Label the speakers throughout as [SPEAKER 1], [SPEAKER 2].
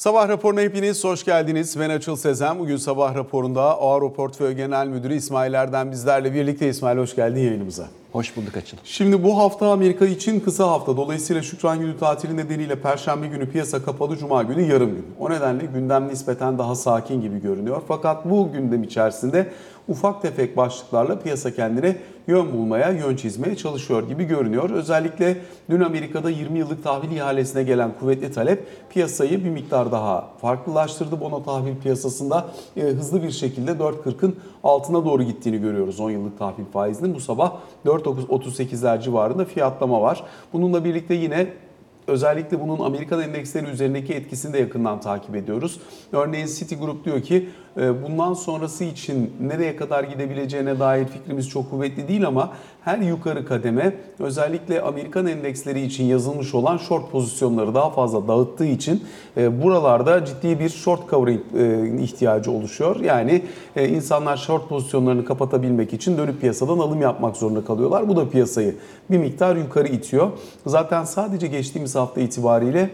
[SPEAKER 1] Sabah raporuna hepiniz hoş geldiniz. Ben Açıl Sezen. Bugün sabah raporunda Ağro Portföy Genel Müdürü İsmail Erdem bizlerle birlikte. İsmail hoş geldin yayınımıza.
[SPEAKER 2] Hoş bulduk Açıl.
[SPEAKER 1] Şimdi bu hafta Amerika için kısa hafta. Dolayısıyla Şükran Günü tatili nedeniyle Perşembe günü piyasa kapalı, Cuma günü yarım gün. O nedenle gündem nispeten daha sakin gibi görünüyor. Fakat bu gündem içerisinde ufak tefek başlıklarla piyasa kendine yön bulmaya, yön çizmeye çalışıyor gibi görünüyor. Özellikle dün Amerika'da 20 yıllık tahvil ihalesine gelen kuvvetli talep piyasayı bir miktar daha farklılaştırdı. Bono tahvil piyasasında e, hızlı bir şekilde 4.40'ın altına doğru gittiğini görüyoruz 10 yıllık tahvil faizinin. Bu sabah 4.38'ler civarında fiyatlama var. Bununla birlikte yine Özellikle bunun Amerikan endeksleri üzerindeki etkisini de yakından takip ediyoruz. Örneğin Citigroup diyor ki bundan sonrası için nereye kadar gidebileceğine dair fikrimiz çok kuvvetli değil ama her yukarı kademe özellikle Amerikan endeksleri için yazılmış olan short pozisyonları daha fazla dağıttığı için e, buralarda ciddi bir short covering e, ihtiyacı oluşuyor. Yani insanlar short pozisyonlarını kapatabilmek için dönüp piyasadan alım yapmak zorunda kalıyorlar. Bu da piyasayı bir miktar yukarı itiyor. Zaten sadece geçtiğimiz hafta itibariyle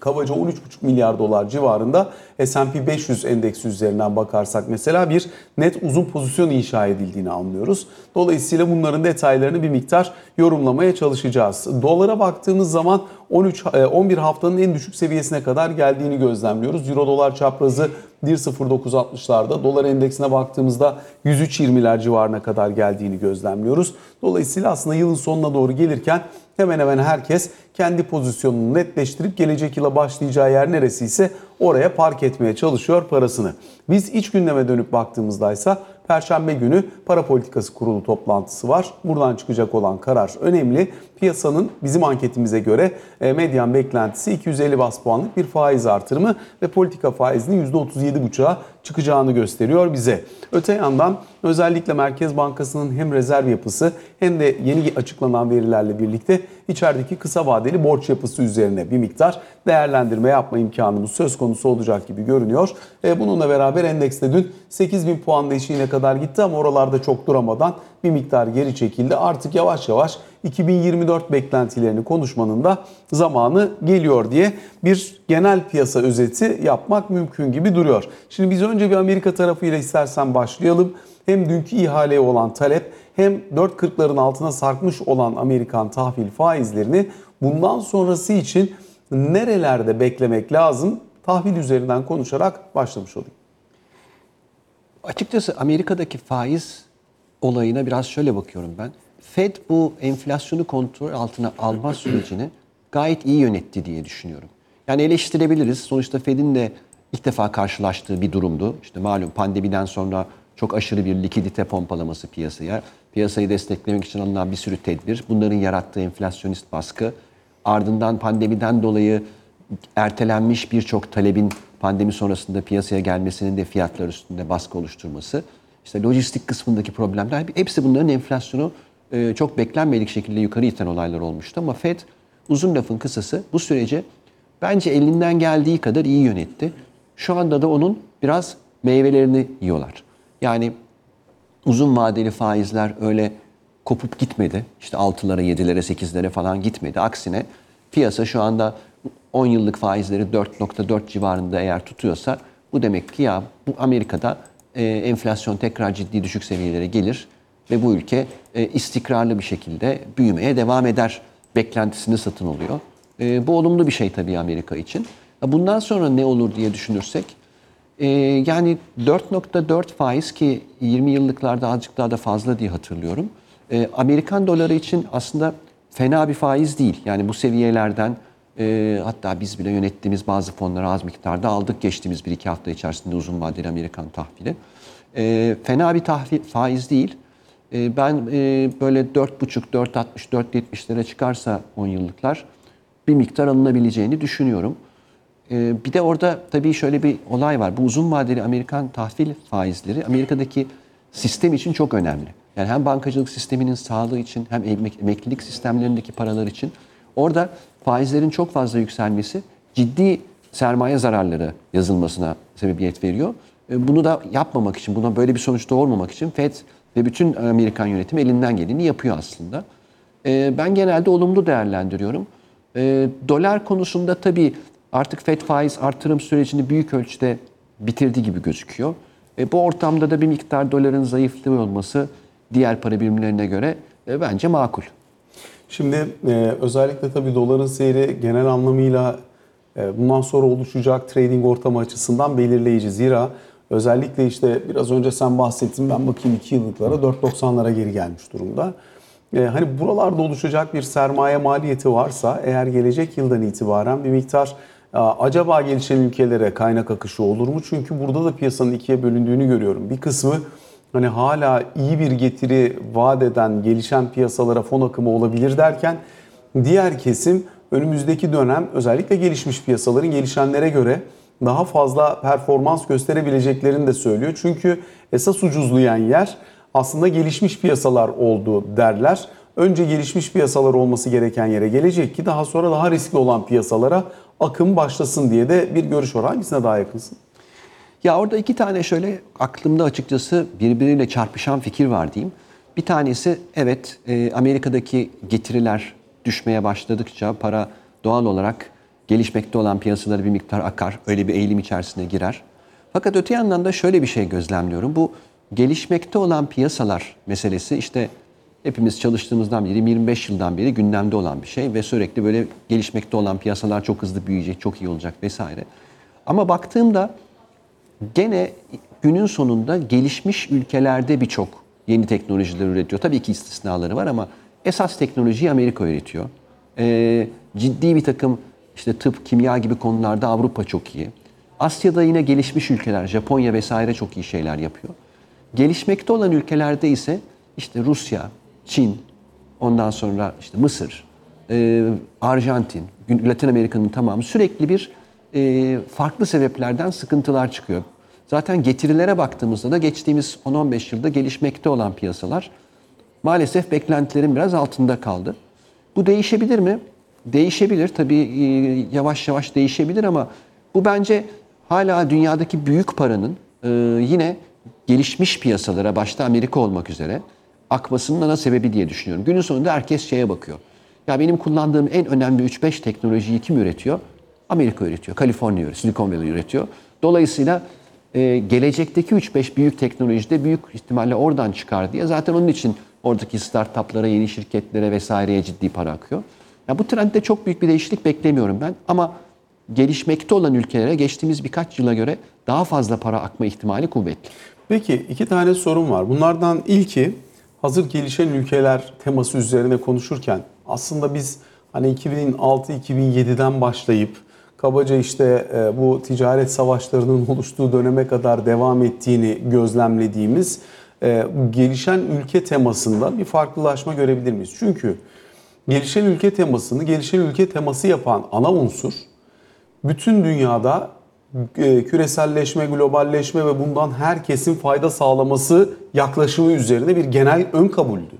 [SPEAKER 1] kabaca 13,5 milyar dolar civarında S&P 500 endeksi üzerinden bakarsak mesela bir net uzun pozisyon inşa edildiğini anlıyoruz. Dolayısıyla bunların detaylarını bir miktar yorumlamaya çalışacağız. Dolara baktığımız zaman 13 11 haftanın en düşük seviyesine kadar geldiğini gözlemliyoruz. Euro dolar çaprazı 1.0960'larda, dolar endeksine baktığımızda 103.20'ler civarına kadar geldiğini gözlemliyoruz. Dolayısıyla aslında yılın sonuna doğru gelirken hemen hemen herkes kendi pozisyonunu netleştirip gelecek yıla başlayacağı yer neresiyse oraya park etmeye çalışıyor parasını. Biz iç gündeme dönüp baktığımızda ise Perşembe günü para politikası kurulu toplantısı var. Buradan çıkacak olan karar önemli. Piyasanın bizim anketimize göre e, medyan beklentisi 250 bas puanlık bir faiz artırımı ve politika faizinin %37,5'a çıkacağını gösteriyor bize. Öte yandan özellikle Merkez Bankası'nın hem rezerv yapısı hem de yeni açıklanan verilerle birlikte içerideki kısa vadeli borç yapısı üzerine bir miktar değerlendirme yapma imkanımız söz konusu olacak gibi görünüyor. E, bununla beraber endekste dün 8000 puan eşiğine kadar gitti ama oralarda çok duramadan bir miktar geri çekildi. Artık yavaş yavaş 2024 beklentilerini konuşmanın da zamanı geliyor diye bir genel piyasa özeti yapmak mümkün gibi duruyor. Şimdi biz önce bir Amerika tarafıyla istersen başlayalım. Hem dünkü ihaleye olan talep hem 4.40'ların altına sarkmış olan Amerikan tahvil faizlerini bundan sonrası için nerelerde beklemek lazım? Tahvil üzerinden konuşarak başlamış olayım.
[SPEAKER 2] Açıkçası Amerika'daki faiz olayına biraz şöyle bakıyorum ben. Fed bu enflasyonu kontrol altına alma sürecini gayet iyi yönetti diye düşünüyorum. Yani eleştirebiliriz. Sonuçta Fed'in de ilk defa karşılaştığı bir durumdu. İşte malum pandemiden sonra çok aşırı bir likidite pompalaması piyasaya, piyasayı desteklemek için alınan bir sürü tedbir, bunların yarattığı enflasyonist baskı, ardından pandemiden dolayı ertelenmiş birçok talebin pandemi sonrasında piyasaya gelmesinin de fiyatlar üstünde baskı oluşturması, işte lojistik kısmındaki problemler hepsi bunların enflasyonu e, çok beklenmedik şekilde yukarı iten olaylar olmuştu. Ama Fed uzun lafın kısası bu süreci bence elinden geldiği kadar iyi yönetti. Şu anda da onun biraz meyvelerini yiyorlar. Yani uzun vadeli faizler öyle kopup gitmedi. İşte 6'lara, 7'lere, 8'lere falan gitmedi. Aksine piyasa şu anda 10 yıllık faizleri 4.4 civarında eğer tutuyorsa bu demek ki ya bu Amerika'da e, enflasyon tekrar ciddi düşük seviyelere gelir ve bu ülke e, istikrarlı bir şekilde büyümeye devam eder beklentisini satın oluyor. E, bu olumlu bir şey tabii Amerika için. Bundan sonra ne olur diye düşünürsek e, yani 4.4 faiz ki 20 yıllıklarda azıcık daha da fazla diye hatırlıyorum. E, Amerikan doları için aslında fena bir faiz değil. Yani bu seviyelerden e, hatta biz bile yönettiğimiz bazı fonları az miktarda aldık geçtiğimiz 1-2 hafta içerisinde uzun vadeli Amerikan tahvili. E, fena bir tahvil, faiz değil. E, ben e, böyle 4.5, 4.60, 4.70'lere çıkarsa 10 yıllıklar bir miktar alınabileceğini düşünüyorum. E, bir de orada tabii şöyle bir olay var. Bu uzun vadeli Amerikan tahvil faizleri Amerika'daki sistem için çok önemli. Yani hem bankacılık sisteminin sağlığı için hem emeklilik sistemlerindeki paralar için orada faizlerin çok fazla yükselmesi ciddi sermaye zararları yazılmasına sebebiyet veriyor. E, bunu da yapmamak için, buna böyle bir sonuç doğurmamak için FED ve bütün Amerikan yönetimi elinden geleni yapıyor aslında. E, ben genelde olumlu değerlendiriyorum. E, dolar konusunda tabii artık FED faiz artırım sürecini büyük ölçüde bitirdi gibi gözüküyor. E, bu ortamda da bir miktar doların zayıflığı olması diğer para birimlerine göre e, bence makul.
[SPEAKER 1] Şimdi e, özellikle tabii doların seyri genel anlamıyla e, bundan sonra oluşacak trading ortamı açısından belirleyici. Zira özellikle işte biraz önce sen bahsettin ben bakayım 2 yıllıklara 4.90'lara geri gelmiş durumda. E, hani buralarda oluşacak bir sermaye maliyeti varsa eğer gelecek yıldan itibaren bir miktar e, acaba gelişen ülkelere kaynak akışı olur mu? Çünkü burada da piyasanın ikiye bölündüğünü görüyorum. Bir kısmı hani hala iyi bir getiri vaat eden gelişen piyasalara fon akımı olabilir derken diğer kesim önümüzdeki dönem özellikle gelişmiş piyasaların gelişenlere göre daha fazla performans gösterebileceklerini de söylüyor. Çünkü esas ucuzlayan yer aslında gelişmiş piyasalar oldu derler. Önce gelişmiş piyasalar olması gereken yere gelecek ki daha sonra daha riskli olan piyasalara akım başlasın diye de bir görüş var. Hangisine daha yakınsın?
[SPEAKER 2] Ya orada iki tane şöyle aklımda açıkçası birbiriyle çarpışan fikir var diyeyim. Bir tanesi evet e, Amerika'daki getiriler düşmeye başladıkça para doğal olarak gelişmekte olan piyasalara bir miktar akar. Öyle bir eğilim içerisine girer. Fakat öte yandan da şöyle bir şey gözlemliyorum. Bu gelişmekte olan piyasalar meselesi işte hepimiz çalıştığımızdan beri 25 yıldan beri gündemde olan bir şey ve sürekli böyle gelişmekte olan piyasalar çok hızlı büyüyecek, çok iyi olacak vesaire. Ama baktığımda gene günün sonunda gelişmiş ülkelerde birçok yeni teknolojiler üretiyor. Tabii ki istisnaları var ama esas teknolojiyi Amerika üretiyor. Ee, ciddi bir takım işte tıp, kimya gibi konularda Avrupa çok iyi. Asya'da yine gelişmiş ülkeler, Japonya vesaire çok iyi şeyler yapıyor. Gelişmekte olan ülkelerde ise işte Rusya, Çin, ondan sonra işte Mısır, e, Arjantin, Latin Amerika'nın tamamı sürekli bir e, farklı sebeplerden sıkıntılar çıkıyor. Zaten getirilere baktığımızda da geçtiğimiz 10-15 yılda gelişmekte olan piyasalar maalesef beklentilerin biraz altında kaldı. Bu değişebilir mi? Değişebilir. Tabii e, yavaş yavaş değişebilir ama bu bence hala dünyadaki büyük paranın e, yine gelişmiş piyasalara başta Amerika olmak üzere akmasının ana sebebi diye düşünüyorum. Günün sonunda herkes şeye bakıyor. Ya benim kullandığım en önemli 3-5 teknolojiyi kim üretiyor? Amerika üretiyor. Kaliforniya üretiyor. Silicon Valley üretiyor. Dolayısıyla e, gelecekteki 3-5 büyük teknoloji de büyük ihtimalle oradan çıkar diye. Zaten onun için oradaki startuplara, yeni şirketlere vesaireye ciddi para akıyor. Ya bu trendde çok büyük bir değişiklik beklemiyorum ben. Ama gelişmekte olan ülkelere geçtiğimiz birkaç yıla göre daha fazla para akma ihtimali kuvvetli.
[SPEAKER 1] Peki iki tane sorun var. Bunlardan ilki hazır gelişen ülkeler teması üzerine konuşurken aslında biz hani 2006-2007'den başlayıp kabaca işte e, bu ticaret savaşlarının oluştuğu döneme kadar devam ettiğini gözlemlediğimiz e, gelişen ülke temasında bir farklılaşma görebilir miyiz? Çünkü gelişen ülke temasını gelişen ülke teması yapan ana unsur bütün dünyada e, küreselleşme, globalleşme ve bundan herkesin fayda sağlaması yaklaşımı üzerine bir genel ön kabuldü.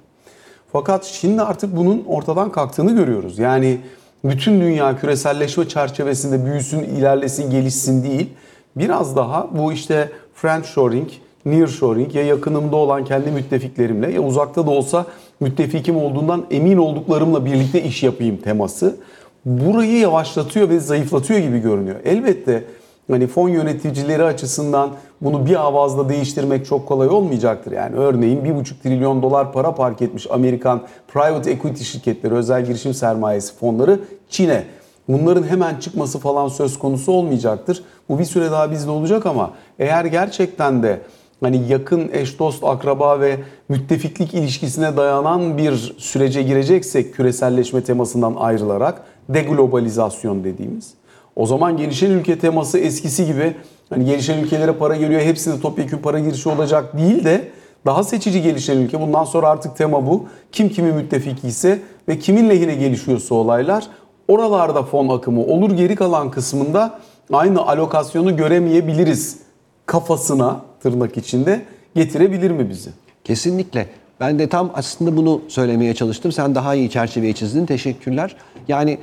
[SPEAKER 1] Fakat şimdi artık bunun ortadan kalktığını görüyoruz. Yani bütün dünya küreselleşme çerçevesinde büyüsün, ilerlesin, gelişsin değil. Biraz daha bu işte friendshoring, nearshoring ya yakınımda olan kendi müttefiklerimle ya uzakta da olsa müttefikim olduğundan emin olduklarımla birlikte iş yapayım teması burayı yavaşlatıyor ve zayıflatıyor gibi görünüyor. Elbette hani fon yöneticileri açısından bunu bir avazda değiştirmek çok kolay olmayacaktır. Yani örneğin 1,5 trilyon dolar para park etmiş Amerikan private equity şirketleri, özel girişim sermayesi fonları Çin'e. Bunların hemen çıkması falan söz konusu olmayacaktır. Bu bir süre daha bizde olacak ama eğer gerçekten de hani yakın eş dost akraba ve müttefiklik ilişkisine dayanan bir sürece gireceksek küreselleşme temasından ayrılarak deglobalizasyon dediğimiz. O zaman gelişen ülke teması eskisi gibi hani gelişen ülkelere para geliyor hepsine topyekun para girişi olacak değil de daha seçici gelişen ülke. Bundan sonra artık tema bu. Kim kimi müttefik ise ve kimin lehine gelişiyorsa olaylar oralarda fon akımı olur. Geri kalan kısmında aynı alokasyonu göremeyebiliriz kafasına tırnak içinde getirebilir mi bizi?
[SPEAKER 2] Kesinlikle. Ben de tam aslında bunu söylemeye çalıştım. Sen daha iyi çerçeveyi çizdin. Teşekkürler. Yani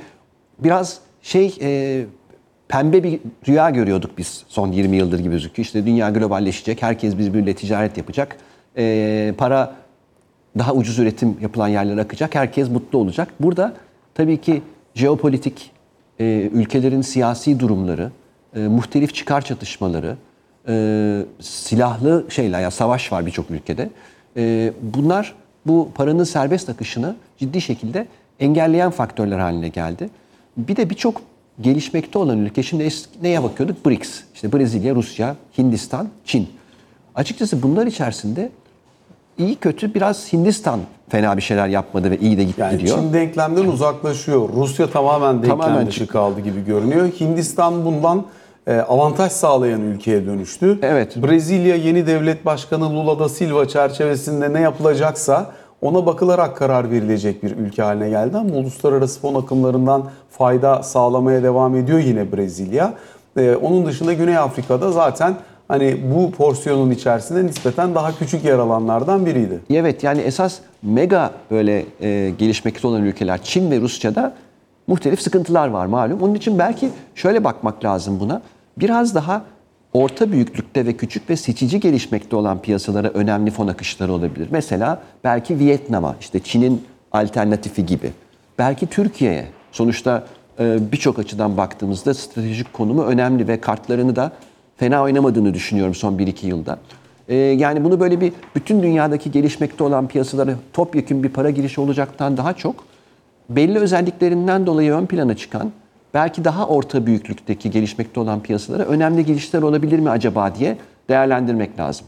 [SPEAKER 2] biraz şey e, pembe bir rüya görüyorduk biz son 20 yıldır gibi gözüküyor. İşte dünya globalleşecek. Herkes birbiriyle ticaret yapacak. E, para daha ucuz üretim yapılan yerlere akacak. Herkes mutlu olacak. Burada tabii ki jeopolitik e, ülkelerin siyasi durumları, e, muhtelif çıkar çatışmaları, e, silahlı şeyler, yani savaş var birçok ülkede. E, bunlar bu paranın serbest akışını ciddi şekilde engelleyen faktörler haline geldi. Bir de birçok gelişmekte olan ülke, şimdi neye bakıyorduk? BRICS, işte Brezilya, Rusya, Hindistan, Çin. Açıkçası bunlar içerisinde iyi kötü biraz Hindistan fena bir şeyler yapmadı ve iyi de gitti
[SPEAKER 1] Yani. Çin denklemden uzaklaşıyor. Rusya tamamen denklem
[SPEAKER 2] Tamamen
[SPEAKER 1] dışı
[SPEAKER 2] çıktı.
[SPEAKER 1] kaldı gibi görünüyor. Hindistan bundan avantaj sağlayan ülkeye dönüştü.
[SPEAKER 2] Evet.
[SPEAKER 1] Brezilya yeni devlet başkanı Lula da Silva çerçevesinde ne yapılacaksa ona bakılarak karar verilecek bir ülke haline geldi ama uluslararası fon akımlarından fayda sağlamaya devam ediyor yine Brezilya. E, onun dışında Güney Afrika'da zaten hani bu porsiyonun içerisinde nispeten daha küçük yer alanlardan biriydi.
[SPEAKER 2] Evet yani esas mega böyle e, gelişmekte olan ülkeler Çin ve Rusya'da muhtelif sıkıntılar var malum. Onun için belki şöyle bakmak lazım buna. Biraz daha orta büyüklükte ve küçük ve seçici gelişmekte olan piyasalara önemli fon akışları olabilir. Mesela belki Vietnam'a işte Çin'in alternatifi gibi. Belki Türkiye'ye. Sonuçta e, birçok açıdan baktığımızda stratejik konumu önemli ve kartlarını da fena oynamadığını düşünüyorum son 1-2 yılda. Ee, yani bunu böyle bir bütün dünyadaki gelişmekte olan piyasalara topyekun bir para girişi olacaktan daha çok belli özelliklerinden dolayı ön plana çıkan belki daha orta büyüklükteki gelişmekte olan piyasalara önemli girişler olabilir mi acaba diye değerlendirmek lazım.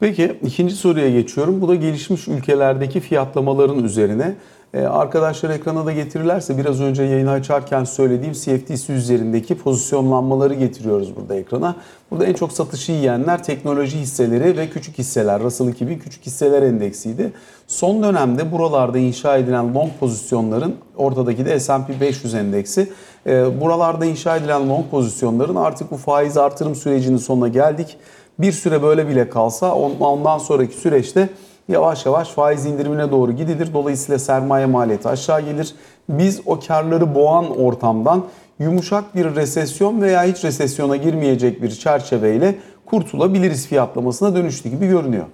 [SPEAKER 1] Peki ikinci soruya geçiyorum. Bu da gelişmiş ülkelerdeki fiyatlamaların üzerine. Ee, arkadaşlar ekrana da getirirlerse biraz önce yayını açarken söylediğim CFTC üzerindeki pozisyonlanmaları getiriyoruz burada ekrana. Burada en çok satışı yiyenler teknoloji hisseleri ve küçük hisseler. Russell 2000 küçük hisseler endeksiydi. Son dönemde buralarda inşa edilen long pozisyonların ortadaki de S&P 500 endeksi. Ee, buralarda inşa edilen long pozisyonların artık bu faiz artırım sürecinin sonuna geldik bir süre böyle bile kalsa on- ondan sonraki süreçte yavaş yavaş faiz indirimine doğru gidilir. Dolayısıyla sermaye maliyeti aşağı gelir. Biz o karları boğan ortamdan yumuşak bir resesyon veya hiç resesyona girmeyecek bir çerçeveyle kurtulabiliriz fiyatlamasına dönüştü gibi görünüyor.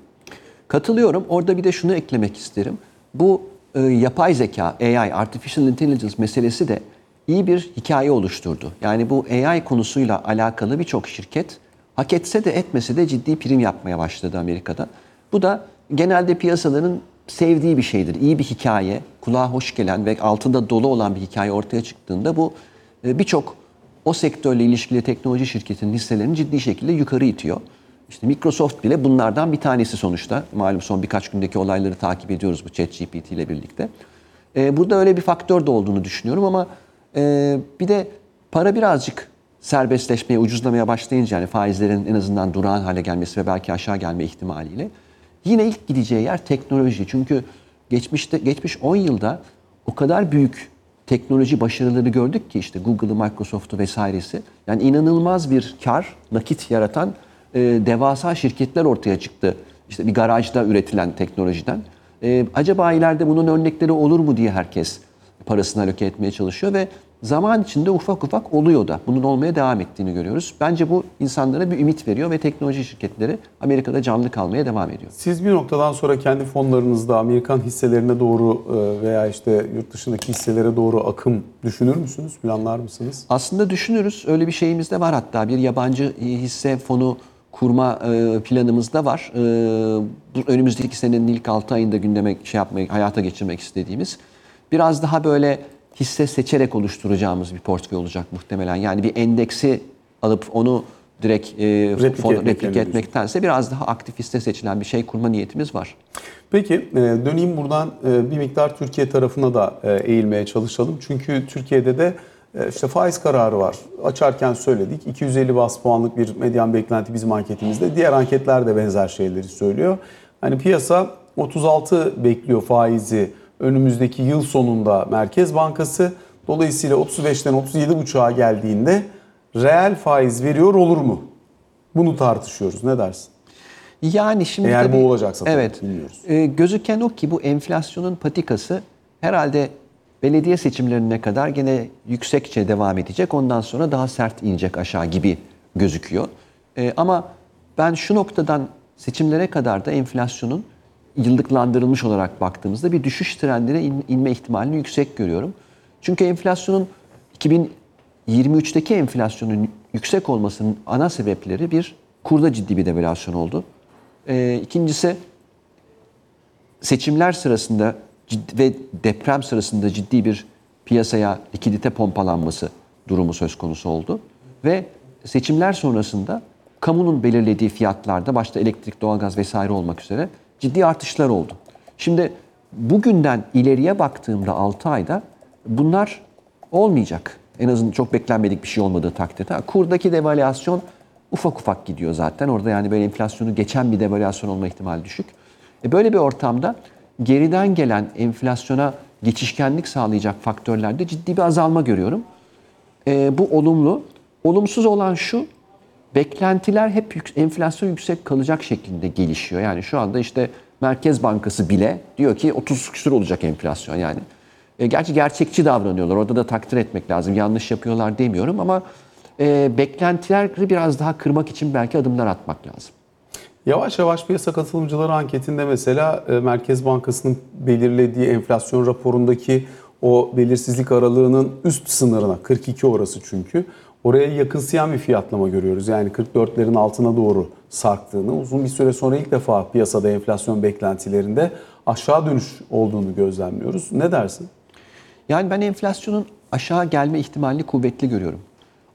[SPEAKER 2] Katılıyorum. Orada bir de şunu eklemek isterim. Bu e, yapay zeka, AI, Artificial Intelligence meselesi de iyi bir hikaye oluşturdu. Yani bu AI konusuyla alakalı birçok şirket hak etse de etmese de ciddi prim yapmaya başladı Amerika'da. Bu da genelde piyasaların sevdiği bir şeydir. İyi bir hikaye, kulağa hoş gelen ve altında dolu olan bir hikaye ortaya çıktığında bu e, birçok o sektörle ilişkili teknoloji şirketinin hisselerini ciddi şekilde yukarı itiyor. İşte Microsoft bile bunlardan bir tanesi sonuçta. Malum son birkaç gündeki olayları takip ediyoruz bu ChatGPT ile birlikte. Ee, burada öyle bir faktör de olduğunu düşünüyorum ama e, bir de para birazcık serbestleşmeye, ucuzlamaya başlayınca yani faizlerin en azından durağan hale gelmesi ve belki aşağı gelme ihtimaliyle yine ilk gideceği yer teknoloji. Çünkü geçmişte geçmiş 10 yılda o kadar büyük teknoloji başarıları gördük ki işte Google'ı, Microsoft'u vesairesi. Yani inanılmaz bir kar, nakit yaratan e, devasa şirketler ortaya çıktı. İşte bir garajda üretilen teknolojiden. E, acaba ileride bunun örnekleri olur mu diye herkes parasını aloke etmeye çalışıyor ve zaman içinde ufak ufak oluyor da bunun olmaya devam ettiğini görüyoruz. Bence bu insanlara bir ümit veriyor ve teknoloji şirketleri Amerika'da canlı kalmaya devam ediyor.
[SPEAKER 1] Siz bir noktadan sonra kendi fonlarınızda Amerikan hisselerine doğru e, veya işte yurt dışındaki hisselere doğru akım düşünür müsünüz? Planlar mısınız?
[SPEAKER 2] Aslında düşünürüz. Öyle bir şeyimiz de var hatta. Bir yabancı hisse fonu kurma e, planımız da var. E, önümüzdeki senenin ilk 6 ayında gündeme şey yapmayı, hayata geçirmek istediğimiz. Biraz daha böyle hisse seçerek oluşturacağımız bir portföy olacak muhtemelen. Yani bir endeksi alıp onu direkt e,
[SPEAKER 1] Replike
[SPEAKER 2] fon-
[SPEAKER 1] etmek
[SPEAKER 2] replike
[SPEAKER 1] yani
[SPEAKER 2] etmektense biraz daha aktif hisse seçilen bir şey kurma niyetimiz var.
[SPEAKER 1] Peki e, döneyim buradan e, bir miktar Türkiye tarafına da e, eğilmeye çalışalım. Çünkü Türkiye'de de işte faiz kararı var. Açarken söyledik. 250 bas puanlık bir medyan beklenti bizim anketimizde. Diğer anketler de benzer şeyleri söylüyor. Hani piyasa 36 bekliyor faizi önümüzdeki yıl sonunda Merkez Bankası. Dolayısıyla 35'ten 37,5'a geldiğinde reel faiz veriyor olur mu? Bunu tartışıyoruz. Ne dersin?
[SPEAKER 2] Yani şimdi
[SPEAKER 1] Eğer bu
[SPEAKER 2] tabii-
[SPEAKER 1] olacaksa tabii,
[SPEAKER 2] evet,
[SPEAKER 1] bilmiyoruz.
[SPEAKER 2] E, gözüken o ki bu enflasyonun patikası herhalde belediye seçimlerine kadar gene yüksekçe devam edecek. Ondan sonra daha sert inecek aşağı gibi gözüküyor. E, ama ben şu noktadan seçimlere kadar da enflasyonun yıllıklandırılmış olarak baktığımızda bir düşüş trendine in- inme ihtimalini yüksek görüyorum. Çünkü enflasyonun 23'teki enflasyonun yüksek olmasının ana sebepleri bir kurda ciddi bir devalüasyon oldu. Ee, ikincisi seçimler sırasında ciddi ve deprem sırasında ciddi bir piyasaya likidite pompalanması durumu söz konusu oldu. Ve seçimler sonrasında kamunun belirlediği fiyatlarda başta elektrik, doğalgaz vesaire olmak üzere ciddi artışlar oldu. Şimdi bugünden ileriye baktığımda 6 ayda bunlar olmayacak. En azından çok beklenmedik bir şey olmadığı takdirde. Kurdaki devalüasyon ufak ufak gidiyor zaten. Orada yani böyle enflasyonu geçen bir devalüasyon olma ihtimali düşük. E böyle bir ortamda geriden gelen enflasyona geçişkenlik sağlayacak faktörlerde ciddi bir azalma görüyorum. E, bu olumlu. Olumsuz olan şu, beklentiler hep yük- enflasyon yüksek kalacak şeklinde gelişiyor. Yani şu anda işte Merkez Bankası bile diyor ki 30 küsur olacak enflasyon yani. E, gerçi gerçekçi davranıyorlar. Orada da takdir etmek lazım. Yanlış yapıyorlar demiyorum ama e, beklentileri biraz daha kırmak için belki adımlar atmak lazım.
[SPEAKER 1] Yavaş yavaş piyasa katılımcıları anketinde mesela e, Merkez Bankası'nın belirlediği enflasyon raporundaki o belirsizlik aralığının üst sınırına 42 orası çünkü oraya yakınsayan bir fiyatlama görüyoruz. Yani 44'lerin altına doğru sarktığını uzun bir süre sonra ilk defa piyasada enflasyon beklentilerinde aşağı dönüş olduğunu gözlemliyoruz. Ne dersin?
[SPEAKER 2] Yani ben enflasyonun aşağı gelme ihtimalini kuvvetli görüyorum.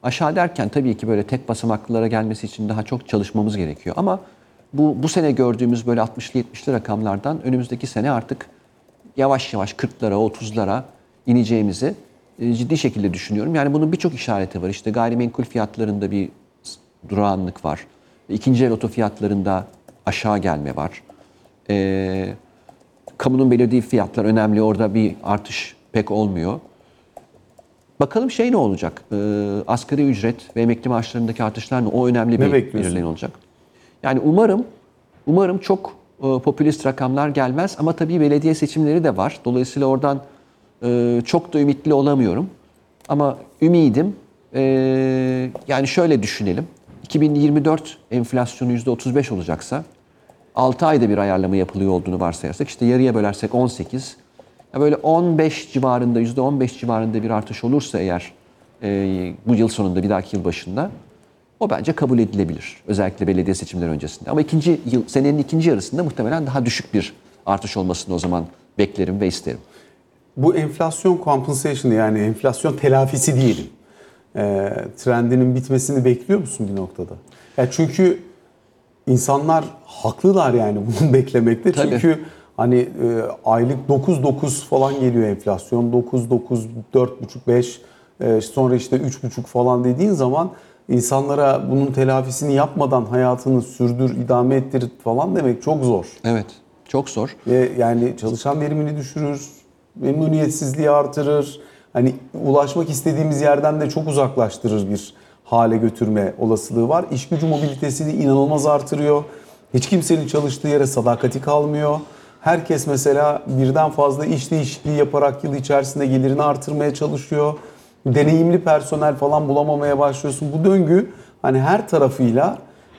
[SPEAKER 2] Aşağı derken tabii ki böyle tek basamaklılara gelmesi için daha çok çalışmamız gerekiyor. Ama bu, bu sene gördüğümüz böyle 60'lı 70'li rakamlardan önümüzdeki sene artık yavaş yavaş 40'lara 30'lara ineceğimizi ciddi şekilde düşünüyorum. Yani bunun birçok işareti var. İşte gayrimenkul fiyatlarında bir durağanlık var. İkinci el oto fiyatlarında aşağı gelme var. Ee, kamunun belirlediği fiyatlar önemli. Orada bir artış pek olmuyor. Bakalım şey ne olacak? Ee, asgari ücret ve emekli maaşlarındaki artışlar ne? O önemli
[SPEAKER 1] Ne
[SPEAKER 2] bir belirleyin olacak. Yani umarım umarım çok e, popülist rakamlar gelmez ama tabii belediye seçimleri de var. Dolayısıyla oradan e, çok da ümitli olamıyorum. Ama ümidim e, yani şöyle düşünelim. 2024 enflasyonu %35 olacaksa 6 ayda bir ayarlama yapılıyor olduğunu varsayarsak işte yarıya bölersek 18 ya böyle 15 civarında %15 civarında bir artış olursa eğer e, bu yıl sonunda bir dahaki yıl başında o bence kabul edilebilir. Özellikle belediye seçimleri öncesinde. Ama ikinci yıl senenin ikinci yarısında muhtemelen daha düşük bir artış olmasını o zaman beklerim ve isterim.
[SPEAKER 1] Bu enflasyon compensation yani enflasyon telafisi diyelim. Ee, trendinin bitmesini bekliyor musun bir noktada? Ya çünkü insanlar haklılar yani bunu beklemekte.
[SPEAKER 2] Tabii.
[SPEAKER 1] Çünkü hani e, aylık 9-9 falan geliyor enflasyon. 9-9, 4,5, 5 e, sonra işte 3,5 falan dediğin zaman insanlara bunun telafisini yapmadan hayatını sürdür, idame ettir falan demek çok zor.
[SPEAKER 2] Evet. Çok zor.
[SPEAKER 1] Ve yani çalışan verimini düşürür, memnuniyetsizliği artırır. Hani ulaşmak istediğimiz yerden de çok uzaklaştırır bir hale götürme olasılığı var. İş gücü mobilitesini inanılmaz artırıyor. Hiç kimsenin çalıştığı yere sadakati kalmıyor. Herkes mesela birden fazla iş değişikliği yaparak yıl içerisinde gelirini artırmaya çalışıyor. Deneyimli personel falan bulamamaya başlıyorsun. Bu döngü hani her tarafıyla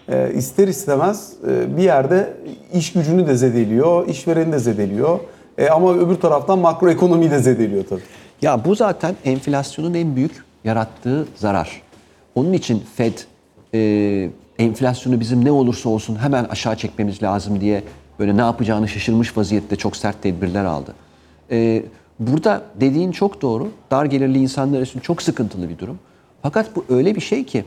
[SPEAKER 1] e, ister istemez e, bir yerde iş gücünü de zedeliyor, işvereni de zedeliyor. E, ama öbür taraftan makroekonomiyi de zedeliyor tabii.
[SPEAKER 2] Ya bu zaten enflasyonun en büyük yarattığı zarar. Onun için Fed e, enflasyonu bizim ne olursa olsun hemen aşağı çekmemiz lazım diye böyle ne yapacağını şaşırmış vaziyette çok sert tedbirler aldı. E, burada dediğin çok doğru. Dar gelirli insanlar için çok sıkıntılı bir durum. Fakat bu öyle bir şey ki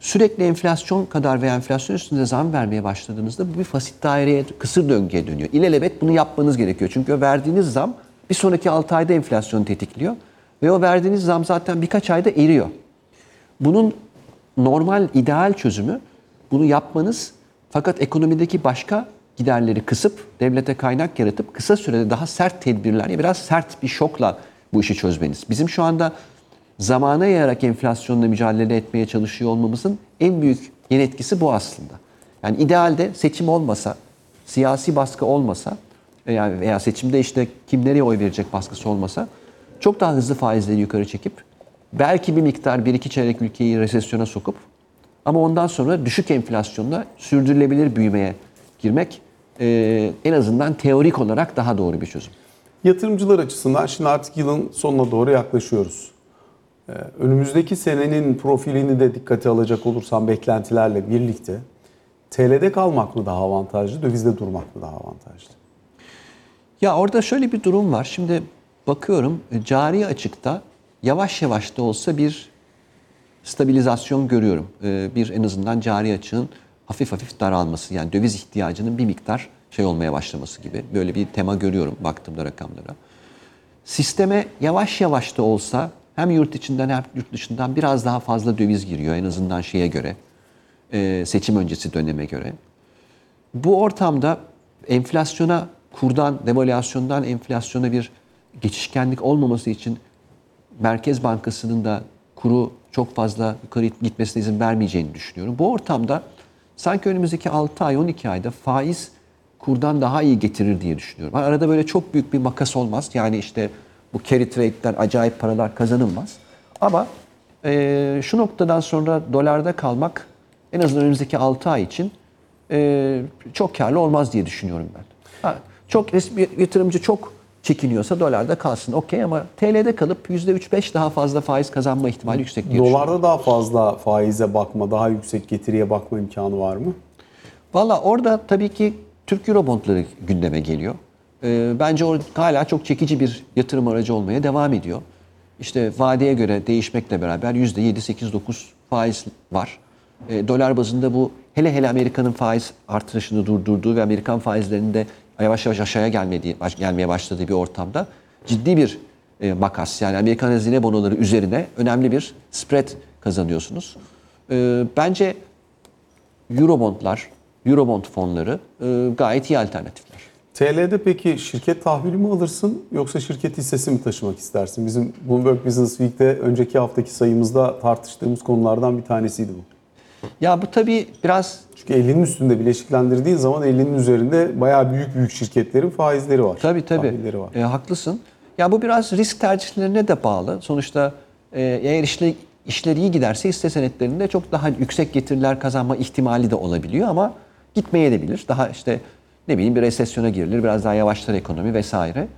[SPEAKER 2] sürekli enflasyon kadar veya enflasyon üstünde zam vermeye başladığınızda bu bir fasit daireye, kısır döngüye dönüyor. İlelebet bunu yapmanız gerekiyor. Çünkü verdiğiniz zam bir sonraki 6 ayda enflasyonu tetikliyor. Ve o verdiğiniz zam zaten birkaç ayda eriyor. Bunun normal, ideal çözümü bunu yapmanız fakat ekonomideki başka giderleri kısıp devlete kaynak yaratıp kısa sürede daha sert tedbirlerle biraz sert bir şokla bu işi çözmeniz. Bizim şu anda zamana yayarak enflasyonla mücadele etmeye çalışıyor olmamızın en büyük yan etkisi bu aslında. Yani idealde seçim olmasa, siyasi baskı olmasa yani veya seçimde işte kim nereye oy verecek baskısı olmasa çok daha hızlı faizleri yukarı çekip belki bir miktar bir iki çeyrek ülkeyi resesyona sokup ama ondan sonra düşük enflasyonla sürdürülebilir büyümeye girmek e, en azından teorik olarak daha doğru bir çözüm.
[SPEAKER 1] Yatırımcılar açısından şimdi artık yılın sonuna doğru yaklaşıyoruz. Ee, Önümüzdeki senenin profilini de dikkate alacak olursam beklentilerle birlikte TL'de kalmak mı daha avantajlı, dövizde durmak mı daha avantajlı?
[SPEAKER 2] Ya orada şöyle bir durum var. Şimdi bakıyorum e, cari açıkta yavaş yavaş da olsa bir stabilizasyon görüyorum. Ee, Bir en azından cari açığın hafif hafif daralması yani döviz ihtiyacının bir miktar şey olmaya başlaması gibi böyle bir tema görüyorum baktığımda rakamlara. Sisteme yavaş yavaş da olsa hem yurt içinden hem yurt dışından biraz daha fazla döviz giriyor en azından şeye göre e, seçim öncesi döneme göre. Bu ortamda enflasyona, kurdan, devalüasyondan enflasyona bir geçişkenlik olmaması için Merkez Bankası'nın da kuru çok fazla yukarı gitmesine izin vermeyeceğini düşünüyorum. Bu ortamda sanki önümüzdeki 6 ay, 12 ayda faiz kurdan daha iyi getirir diye düşünüyorum. Arada böyle çok büyük bir makas olmaz. Yani işte bu carry trade'ler, acayip paralar kazanılmaz. Ama eee, şu noktadan sonra dolarda kalmak en azından önümüzdeki 6 ay için e, çok karlı olmaz diye düşünüyorum ben. Ha, çok bir yatırımcı çok çekiniyorsa dolarda kalsın okey ama TL'de kalıp %3-5 daha fazla faiz kazanma ihtimali yüksek diye.
[SPEAKER 1] Dolarda daha fazla faize bakma, daha yüksek getiriye bakma imkanı var mı?
[SPEAKER 2] Valla orada tabii ki Türk Euro bondları gündeme geliyor. Ee, bence o hala çok çekici bir yatırım aracı olmaya devam ediyor. İşte vadeye göre değişmekle beraber %7-8-9 faiz var. Ee, dolar bazında bu hele hele Amerika'nın faiz artırışını durdurduğu ve Amerikan faizlerinin de yavaş yavaş aşağıya gelmediği, baş- gelmeye başladığı bir ortamda ciddi bir e, makas yani Amerikan hazine bonoları üzerine önemli bir spread kazanıyorsunuz. Ee, bence Eurobondlar, Eurobond fonları e, gayet iyi alternatifler.
[SPEAKER 1] TL'de peki şirket tahvili mi alırsın yoksa şirket hissesi mi taşımak istersin? Bizim Bloomberg Business Week'te önceki haftaki sayımızda tartıştığımız konulardan bir tanesiydi bu.
[SPEAKER 2] Ya bu tabii biraz
[SPEAKER 1] Çünkü 50'nin üstünde bileşiklendirdiğin zaman 50'nin üzerinde bayağı büyük büyük şirketlerin faizleri var.
[SPEAKER 2] tabii tabii
[SPEAKER 1] tahvilleri var.
[SPEAKER 2] e, haklısın. Ya bu biraz risk tercihlerine de bağlı. Sonuçta e, eğer işle, işler iyi giderse hisse senetlerinde çok daha yüksek getiriler kazanma ihtimali de olabiliyor ama gitmeye de bilir. Daha işte ne bileyim bir resesyona girilir, biraz daha yavaşlar ekonomi vesaire.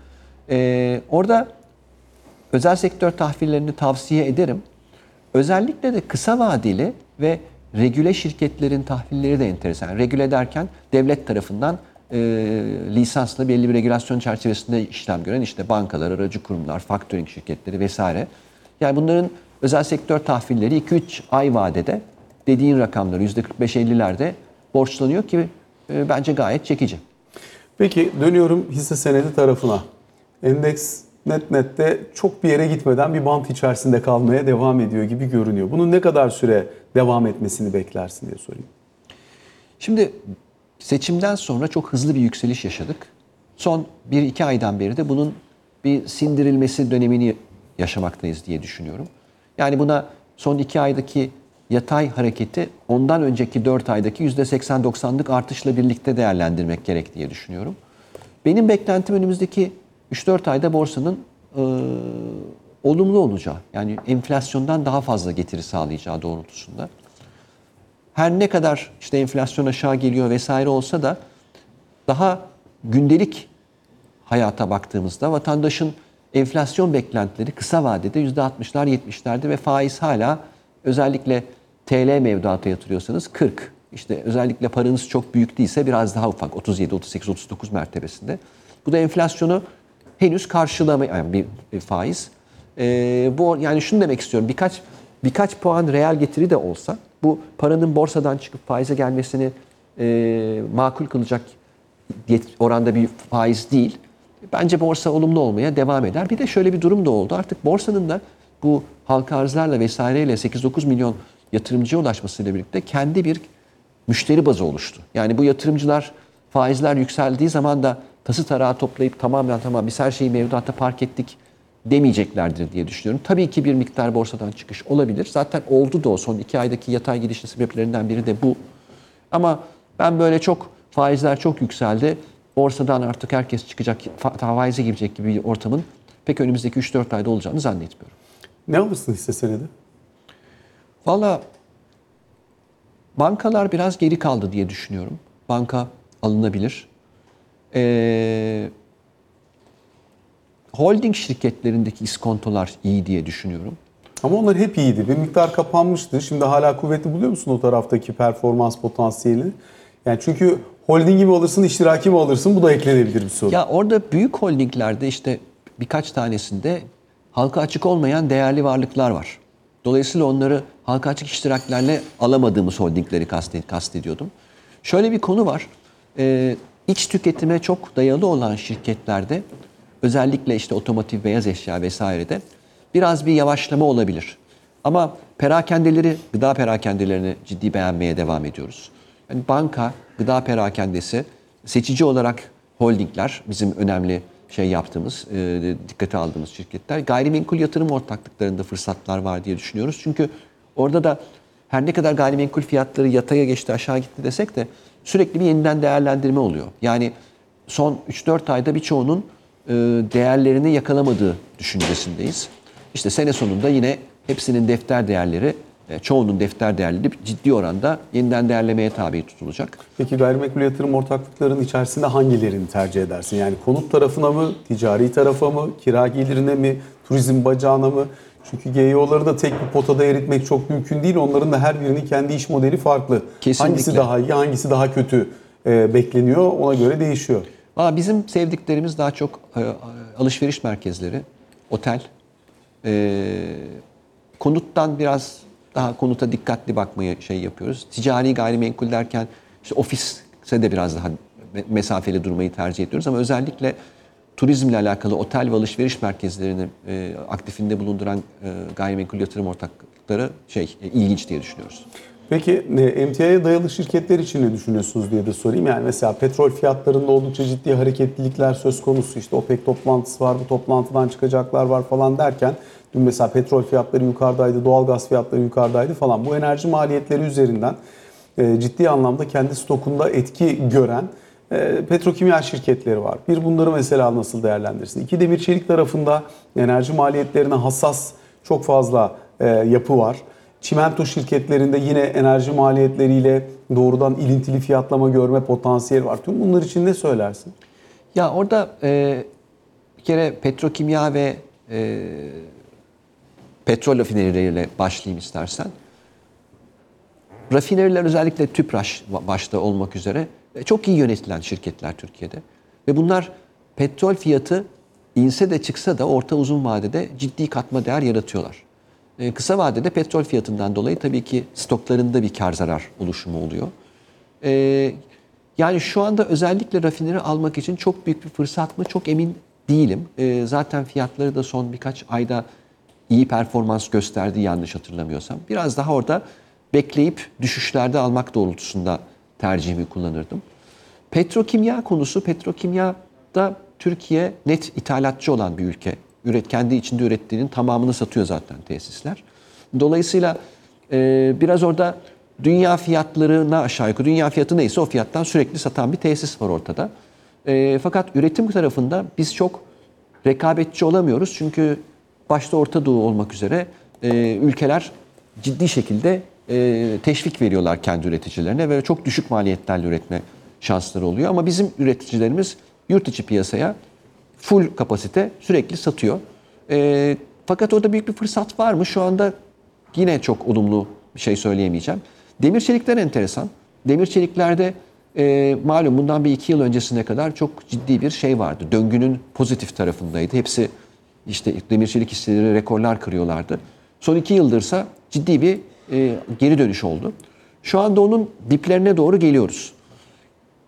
[SPEAKER 2] E, orada özel sektör tahvillerini tavsiye ederim. Özellikle de kısa vadeli ve regüle şirketlerin tahvilleri de enteresan. Regüle derken devlet tarafından e, lisansla belli bir regülasyon çerçevesinde işlem gören işte bankalar, aracı kurumlar, factoring şirketleri vesaire. Yani bunların özel sektör tahvilleri 2-3 ay vadede dediğin rakamları %45-50'lerde borçlanıyor ki e, bence gayet çekici.
[SPEAKER 1] Peki dönüyorum hisse senedi tarafına. Endeks net nette çok bir yere gitmeden bir bant içerisinde kalmaya devam ediyor gibi görünüyor. Bunun ne kadar süre devam etmesini beklersin diye sorayım.
[SPEAKER 2] Şimdi seçimden sonra çok hızlı bir yükseliş yaşadık. Son 1-2 aydan beri de bunun bir sindirilmesi dönemini yaşamaktayız diye düşünüyorum. Yani buna son 2 aydaki yatay hareketi ondan önceki 4 aydaki %80-90'lık artışla birlikte değerlendirmek gerek diye düşünüyorum. Benim beklentim önümüzdeki 3-4 ayda borsanın e, olumlu olacağı. Yani enflasyondan daha fazla getiri sağlayacağı doğrultusunda her ne kadar işte enflasyon aşağı geliyor vesaire olsa da daha gündelik hayata baktığımızda vatandaşın enflasyon beklentileri kısa vadede %60'lar 70'lerde ve faiz hala özellikle TL mevduata yatırıyorsanız 40. İşte özellikle paranız çok büyük değilse biraz daha ufak 37, 38, 39 mertebesinde. Bu da enflasyonu henüz karşılamayan yani bir, faiz. Ee, bu yani şunu demek istiyorum. Birkaç birkaç puan reel getiri de olsa bu paranın borsadan çıkıp faize gelmesini e, makul kılacak oranda bir faiz değil. Bence borsa olumlu olmaya devam eder. Bir de şöyle bir durum da oldu. Artık borsanın da bu halka arzlarla vesaireyle 8-9 milyon yatırımcıya ulaşmasıyla birlikte kendi bir müşteri bazı oluştu. Yani bu yatırımcılar faizler yükseldiği zaman da tası tarağı toplayıp tamamen tamam biz her şeyi mevduatta park ettik demeyeceklerdir diye düşünüyorum. Tabii ki bir miktar borsadan çıkış olabilir. Zaten oldu da o son iki aydaki yatay gidişin sebeplerinden biri de bu. Ama ben böyle çok faizler çok yükseldi. Borsadan artık herkes çıkacak, fa- faize girecek gibi bir ortamın pek önümüzdeki 3-4 ayda olacağını zannetmiyorum.
[SPEAKER 1] Ne alırsın hisse senedi?
[SPEAKER 2] Valla bankalar biraz geri kaldı diye düşünüyorum. Banka alınabilir. Ee, holding şirketlerindeki iskontolar iyi diye düşünüyorum.
[SPEAKER 1] Ama onlar hep iyiydi. Bir miktar kapanmıştı. Şimdi hala kuvvetli buluyor musun o taraftaki performans potansiyelini? Yani çünkü holdingi mi alırsın, iştiraki mi alırsın? Bu da eklenebilir bir soru.
[SPEAKER 2] Ya orada büyük holdinglerde işte birkaç tanesinde halka açık olmayan değerli varlıklar var. Dolayısıyla onları halka açık iştiraklerle alamadığımız holdingleri kastediyordum. Şöyle bir konu var. Ee, iç tüketime çok dayalı olan şirketlerde özellikle işte otomotiv, beyaz eşya vesairede biraz bir yavaşlama olabilir. Ama perakendeleri, gıda perakendelerini ciddi beğenmeye devam ediyoruz. Yani banka, gıda perakendesi, seçici olarak holdingler bizim önemli şey yaptığımız, e, dikkate aldığımız şirketler. Gayrimenkul yatırım ortaklıklarında fırsatlar var diye düşünüyoruz. Çünkü orada da her ne kadar gayrimenkul fiyatları yataya geçti, aşağı gitti desek de sürekli bir yeniden değerlendirme oluyor. Yani son 3-4 ayda birçoğunun e, değerlerini yakalamadığı düşüncesindeyiz. İşte sene sonunda yine hepsinin defter değerleri, çoğunun defter değerleri ciddi oranda yeniden değerlemeye tabi tutulacak.
[SPEAKER 1] Peki gayrimenkul yatırım ortaklıklarının içerisinde hangilerini tercih edersin? Yani konut tarafına mı, ticari tarafa mı, kira gelirine mi, turizm bacağına mı? Çünkü GEO'ları da tek bir potada eritmek çok mümkün değil. Onların da her birinin kendi iş modeli farklı.
[SPEAKER 2] Kesinlikle.
[SPEAKER 1] Hangisi daha iyi, hangisi daha kötü e, bekleniyor ona göre değişiyor.
[SPEAKER 2] Valla bizim sevdiklerimiz daha çok e, alışveriş merkezleri, otel, e, konuttan biraz daha konuta dikkatli bakmaya şey yapıyoruz. Ticari gayrimenkul derken işte ofise de biraz daha me- mesafeli durmayı tercih ediyoruz ama özellikle turizmle alakalı otel ve alışveriş merkezlerini e, aktifinde bulunduran e, gayrimenkul yatırım ortaklıkları şey e, ilginç diye düşünüyoruz.
[SPEAKER 1] Peki e, emtiaya dayalı şirketler için ne düşünüyorsunuz diye de sorayım. Yani mesela petrol fiyatlarında oldukça ciddi hareketlilikler söz konusu. İşte OPEC toplantısı var, bu toplantıdan çıkacaklar var falan derken dün mesela petrol fiyatları yukarıdaydı, doğalgaz fiyatları yukarıdaydı falan. Bu enerji maliyetleri üzerinden e, ciddi anlamda kendi stokunda etki gören e, petrokimya şirketleri var. Bir bunları mesela nasıl değerlendirirsin? İki demir çelik tarafında enerji maliyetlerine hassas çok fazla e, yapı var. Çimento şirketlerinde yine enerji maliyetleriyle doğrudan ilintili fiyatlama görme potansiyeli var. Tüm bunlar için ne söylersin?
[SPEAKER 2] Ya orada e, bir kere petrokimya ve e, petrol rafinerileriyle başlayayım istersen. Rafineriler özellikle TÜPRAŞ başta olmak üzere e, çok iyi yönetilen şirketler Türkiye'de. Ve bunlar petrol fiyatı inse de çıksa da orta uzun vadede ciddi katma değer yaratıyorlar. E, kısa vadede petrol fiyatından dolayı tabii ki stoklarında bir kar zarar oluşumu oluyor. E, yani şu anda özellikle rafineri almak için çok büyük bir fırsat mı çok emin değilim. E, zaten fiyatları da son birkaç ayda iyi performans gösterdi yanlış hatırlamıyorsam. Biraz daha orada bekleyip düşüşlerde almak doğrultusunda tercihimi kullanırdım. Petrokimya konusu, petrokimyada Türkiye net ithalatçı olan bir ülke. Üret, kendi içinde ürettiğinin tamamını satıyor zaten tesisler. Dolayısıyla e, biraz orada dünya fiyatlarına aşağı yukarı, dünya fiyatı neyse o fiyattan sürekli satan bir tesis var ortada. E, fakat üretim tarafında biz çok rekabetçi olamıyoruz. Çünkü başta Orta Doğu olmak üzere e, ülkeler ciddi şekilde e, teşvik veriyorlar kendi üreticilerine ve çok düşük maliyetlerle üretme şansları oluyor. Ama bizim üreticilerimiz yurt içi piyasaya full kapasite sürekli satıyor. E, fakat orada büyük bir fırsat var mı? Şu anda yine çok olumlu bir şey söyleyemeyeceğim. Demir çelikler enteresan. Demir çeliklerde e, malum bundan bir iki yıl öncesine kadar çok ciddi bir şey vardı. Döngünün pozitif tarafındaydı. Hepsi işte demir çelik hisseleri rekorlar kırıyorlardı. Son iki yıldırsa ciddi bir e, geri dönüş oldu. Şu anda onun diplerine doğru geliyoruz.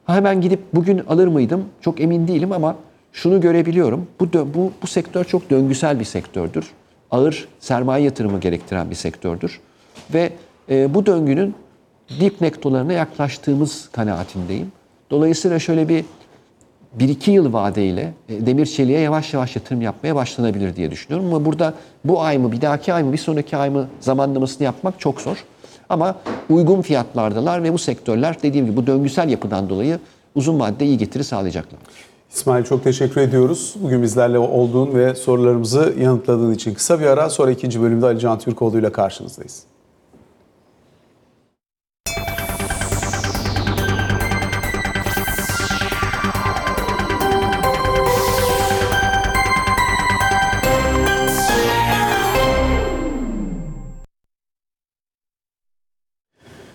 [SPEAKER 2] Hemen gidip bugün alır mıydım? Çok emin değilim ama şunu görebiliyorum. Bu, bu, bu sektör çok döngüsel bir sektördür. Ağır sermaye yatırımı gerektiren bir sektördür. Ve e, bu döngünün dip noktalarına yaklaştığımız kanaatindeyim. Dolayısıyla şöyle bir bir iki yıl vadeyle e, demir çeliğe yavaş yavaş yatırım yapmaya başlanabilir diye düşünüyorum. Ama burada bu ay mı, bir dahaki ay mı, bir sonraki ay mı zamanlamasını yapmak çok zor. Ama uygun fiyatlardalar ve bu sektörler dediğim gibi bu döngüsel yapıdan dolayı uzun vadede iyi getiri sağlayacaklar.
[SPEAKER 1] İsmail çok teşekkür ediyoruz. Bugün bizlerle olduğun ve sorularımızı yanıtladığın için kısa bir ara sonra ikinci bölümde Ali Can Türkoğlu ile karşınızdayız.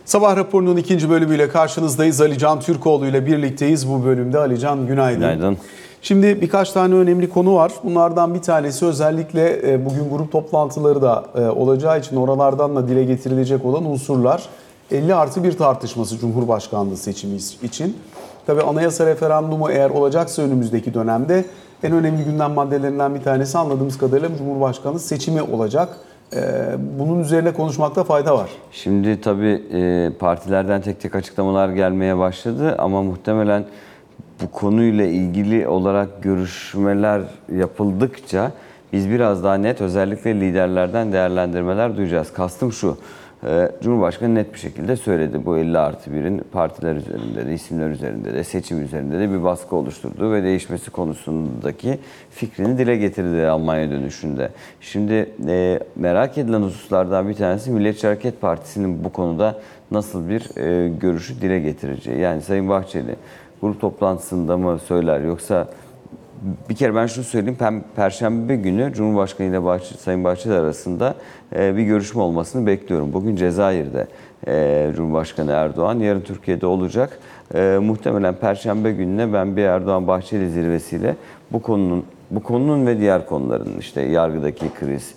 [SPEAKER 1] Sabah raporunun ikinci bölümüyle karşınızdayız. Ali Can Türkoğlu ile birlikteyiz bu bölümde. Ali Can günaydın.
[SPEAKER 3] Günaydın.
[SPEAKER 1] Şimdi birkaç tane önemli konu var. Bunlardan bir tanesi özellikle e, bugün grup toplantıları da e, olacağı için oralardan da dile getirilecek olan unsurlar 50 artı bir tartışması Cumhurbaşkanlığı seçimi için. Tabii anayasa referandumu eğer olacaksa önümüzdeki dönemde en önemli gündem maddelerinden bir tanesi anladığımız kadarıyla Cumhurbaşkanı seçimi olacak. E, Bunun üzerine konuşmakta fayda var.
[SPEAKER 3] Şimdi tabii e, partilerden tek tek açıklamalar gelmeye başladı ama muhtemelen bu konuyla ilgili olarak görüşmeler yapıldıkça biz biraz daha net özellikle liderlerden değerlendirmeler duyacağız. Kastım şu, Cumhurbaşkanı net bir şekilde söyledi bu 50 artı 1'in partiler üzerinde de, isimler üzerinde de, seçim üzerinde de bir baskı oluşturduğu ve değişmesi konusundaki fikrini dile getirdi Almanya dönüşünde. Şimdi e, merak edilen hususlardan bir tanesi Milliyetçi Hareket Partisi'nin bu konuda nasıl bir e, görüşü dile getireceği. Yani Sayın Bahçeli grup toplantısında mı söyler yoksa bir kere ben şunu söyleyeyim. Perşembe günü Cumhurbaşkanı ile Bahçeli, Sayın Bahçeli arasında e, bir görüşme olmasını bekliyorum. Bugün Cezayir'de e, Cumhurbaşkanı Erdoğan, yarın Türkiye'de olacak. E, muhtemelen Perşembe gününe ben bir Erdoğan-Bahçeli zirvesiyle bu konunun bu konunun ve diğer konuların işte yargıdaki kriz,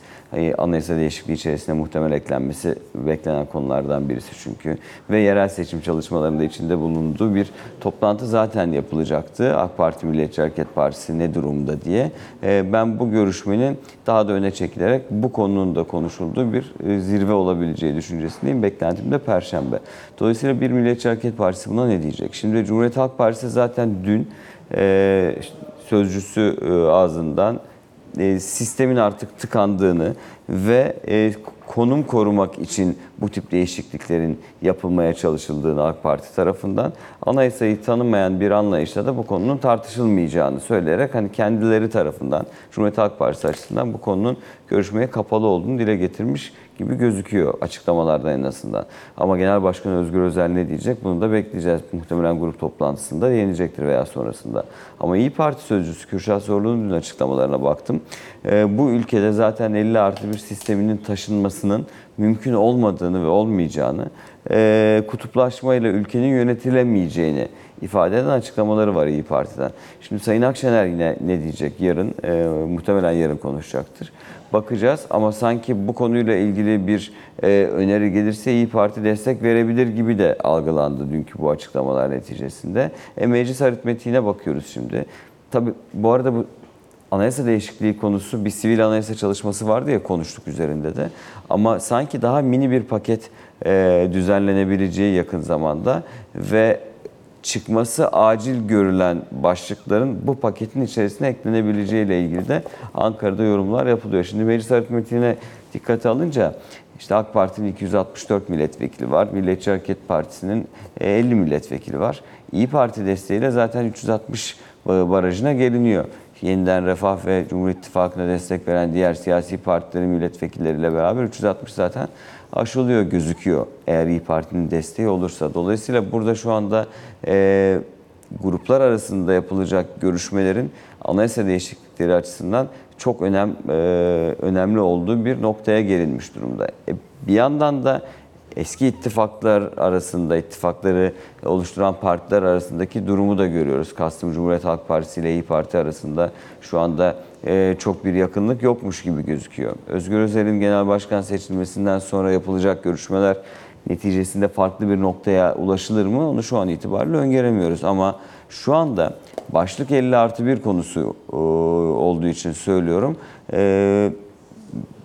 [SPEAKER 3] anayasa değişikliği içerisinde muhtemel eklenmesi beklenen konulardan birisi çünkü. Ve yerel seçim çalışmalarında içinde bulunduğu bir toplantı zaten yapılacaktı. AK Parti Milliyetçi Hareket Partisi ne durumda diye. Ee, Ben bu görüşmenin daha da öne çekilerek bu konunun da konuşulduğu bir e, zirve olabileceği düşüncesindeyim. Beklentim de Perşembe. Dolayısıyla bir Milliyetçi Hareket Partisi buna ne diyecek? Şimdi Cumhuriyet Halk Partisi zaten dün e, sözcüsü e, ağzından e, sistemin artık tıkandığını ve e, konum korumak için bu tip değişikliklerin yapılmaya çalışıldığını AK Parti tarafından anayasayı tanımayan bir anlayışla da bu konunun tartışılmayacağını söyleyerek hani kendileri tarafından Cumhuriyet Halk Partisi açısından bu konunun görüşmeye kapalı olduğunu dile getirmiş gibi gözüküyor açıklamalardan en azından. Ama Genel Başkan Özgür Özel ne diyecek bunu da bekleyeceğiz. Muhtemelen grup toplantısında yenecektir veya sonrasında. Ama İyi Parti sözcüsü Kürşat Zorlu'nun dün açıklamalarına baktım. Ee, bu ülkede zaten 50 artı bir sisteminin taşınmasının mümkün olmadığını ve olmayacağını, e, kutuplaşmayla ülkenin yönetilemeyeceğini ifade eden açıklamaları var İyi Parti'den. Şimdi Sayın Akşener yine ne diyecek yarın? E, muhtemelen yarın konuşacaktır. Bakacağız ama sanki bu konuyla ilgili bir e, öneri gelirse İyi Parti destek verebilir gibi de algılandı dünkü bu açıklamalar neticesinde. E, meclis aritmetiğine bakıyoruz şimdi. Tabii bu arada bu anayasa değişikliği konusu bir sivil anayasa çalışması vardı ya konuştuk üzerinde de. Ama sanki daha mini bir paket düzenlenebileceği yakın zamanda ve çıkması acil görülen başlıkların bu paketin içerisine eklenebileceği ile ilgili de Ankara'da yorumlar yapılıyor. Şimdi meclis aritmetiğine dikkate alınca işte AK Parti'nin 264 milletvekili var. Milliyetçi Hareket Partisi'nin e, 50 milletvekili var. İyi Parti desteğiyle zaten 360 barajına geliniyor. Yeniden Refah ve Cumhur İttifakı'na destek veren diğer siyasi partilerin milletvekilleriyle beraber 360 zaten aşılıyor gözüküyor eğer İyi Parti'nin desteği olursa. Dolayısıyla burada şu anda e, gruplar arasında yapılacak görüşmelerin anayasa değişiklikleri açısından çok önem e, önemli olduğu bir noktaya gelinmiş durumda. E, bir yandan da eski ittifaklar arasında, ittifakları oluşturan partiler arasındaki durumu da görüyoruz. Kastım Cumhuriyet Halk Partisi ile İyi Parti arasında şu anda e, çok bir yakınlık yokmuş gibi gözüküyor. Özgür Özel'in genel başkan seçilmesinden sonra yapılacak görüşmeler neticesinde farklı bir noktaya ulaşılır mı? Onu şu an itibariyle öngöremiyoruz. Ama şu anda başlık 50 artı 1 konusu e, olduğu için söylüyorum. E,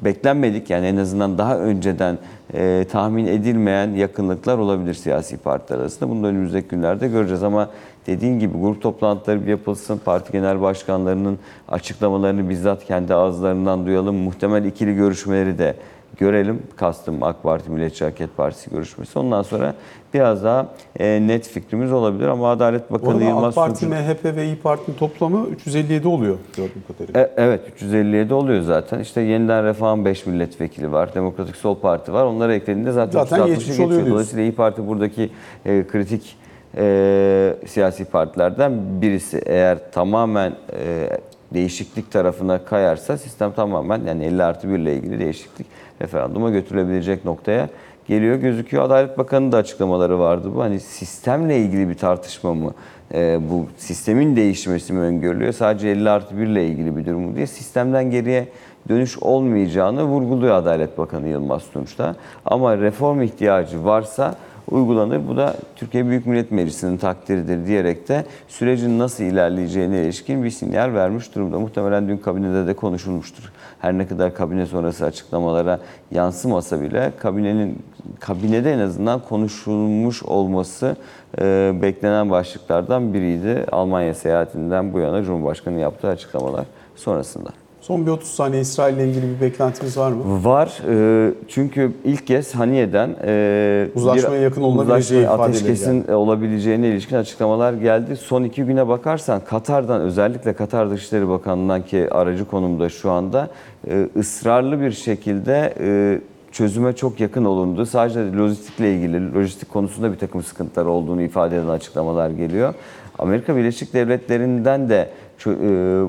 [SPEAKER 3] beklenmedik yani en azından daha önceden e, tahmin edilmeyen yakınlıklar olabilir siyasi partiler arasında. Bunu da önümüzdeki günlerde göreceğiz ama dediğin gibi grup toplantıları bir yapılsın, parti genel başkanlarının açıklamalarını bizzat kendi ağızlarından duyalım. Muhtemel ikili görüşmeleri de görelim. Kastım AK Parti Milliyetçi Hareket Partisi görüşmesi. Ondan sonra biraz daha e, net fikrimiz olabilir ama Adalet Bakanı
[SPEAKER 1] arada
[SPEAKER 3] Yılmaz
[SPEAKER 1] AK Parti,
[SPEAKER 3] Tunç'un-
[SPEAKER 1] MHP ve İyi Parti'nin toplamı 357 oluyor gördüğüm kadarıyla.
[SPEAKER 3] E, Evet 357 oluyor zaten. İşte yeniden Refah'ın 5 milletvekili var. Demokratik Sol Parti var. Onları eklediğinde zaten,
[SPEAKER 1] Zaten
[SPEAKER 3] 360'ı
[SPEAKER 1] geçmiş
[SPEAKER 3] geçiyor.
[SPEAKER 1] oluyor.
[SPEAKER 3] Dolayısıyla İyi Parti buradaki e, kritik e, siyasi partilerden birisi. Eğer tamamen e, değişiklik tarafına kayarsa sistem tamamen yani 50 artı 1 ile ilgili değişiklik referanduma götürülebilecek noktaya geliyor gözüküyor. Adalet Bakanı'nın da açıklamaları vardı bu. Hani sistemle ilgili bir tartışma mı? Ee, bu sistemin değişmesi mi öngörülüyor? Sadece 50 artı 1 ile ilgili bir durum diye sistemden geriye dönüş olmayacağını vurguluyor Adalet Bakanı Yılmaz Tunç'ta. Ama reform ihtiyacı varsa uygulanır. Bu da Türkiye Büyük Millet Meclisi'nin takdiridir diyerek de sürecin nasıl ilerleyeceğine ilişkin bir sinyal vermiş durumda. Muhtemelen dün kabinede de konuşulmuştur. Her ne kadar kabine sonrası açıklamalara yansımasa bile kabinenin kabinede en azından konuşulmuş olması e, beklenen başlıklardan biriydi. Almanya seyahatinden bu yana Cumhurbaşkanı yaptığı açıklamalar sonrasında.
[SPEAKER 1] Son bir 30 saniye İsrail ile ilgili bir beklentimiz var mı?
[SPEAKER 3] Var e, çünkü ilk kez Haniye'den e,
[SPEAKER 1] Uzlaşmaya yakın olunabileceği
[SPEAKER 3] uzlaşma,
[SPEAKER 1] ifadeleri
[SPEAKER 3] ateşkesin olabileceğine ilişkin açıklamalar geldi. Son iki güne bakarsan Katar'dan özellikle Katar Dışişleri Bakanlığı'ndan ki aracı konumda şu anda e, ısrarlı bir şekilde e, çözüme çok yakın olundu. Sadece lojistikle ilgili, lojistik konusunda bir takım sıkıntılar olduğunu ifade eden açıklamalar geliyor. Amerika Birleşik Devletleri'nden de e,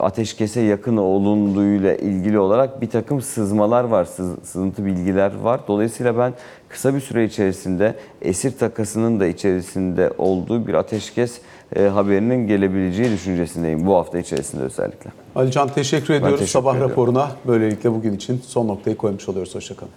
[SPEAKER 3] ateşkese yakın olunduğuyla ilgili olarak bir takım sızmalar var, sız- sızıntı bilgiler var. Dolayısıyla ben kısa bir süre içerisinde esir takasının da içerisinde olduğu bir ateşkes e, haberinin gelebileceği düşüncesindeyim bu hafta içerisinde özellikle.
[SPEAKER 1] Alican teşekkür ediyoruz
[SPEAKER 3] teşekkür
[SPEAKER 1] sabah
[SPEAKER 3] ediyorum.
[SPEAKER 1] raporuna. Böylelikle bugün için son noktayı koymuş oluyoruz. Hoşçakalın.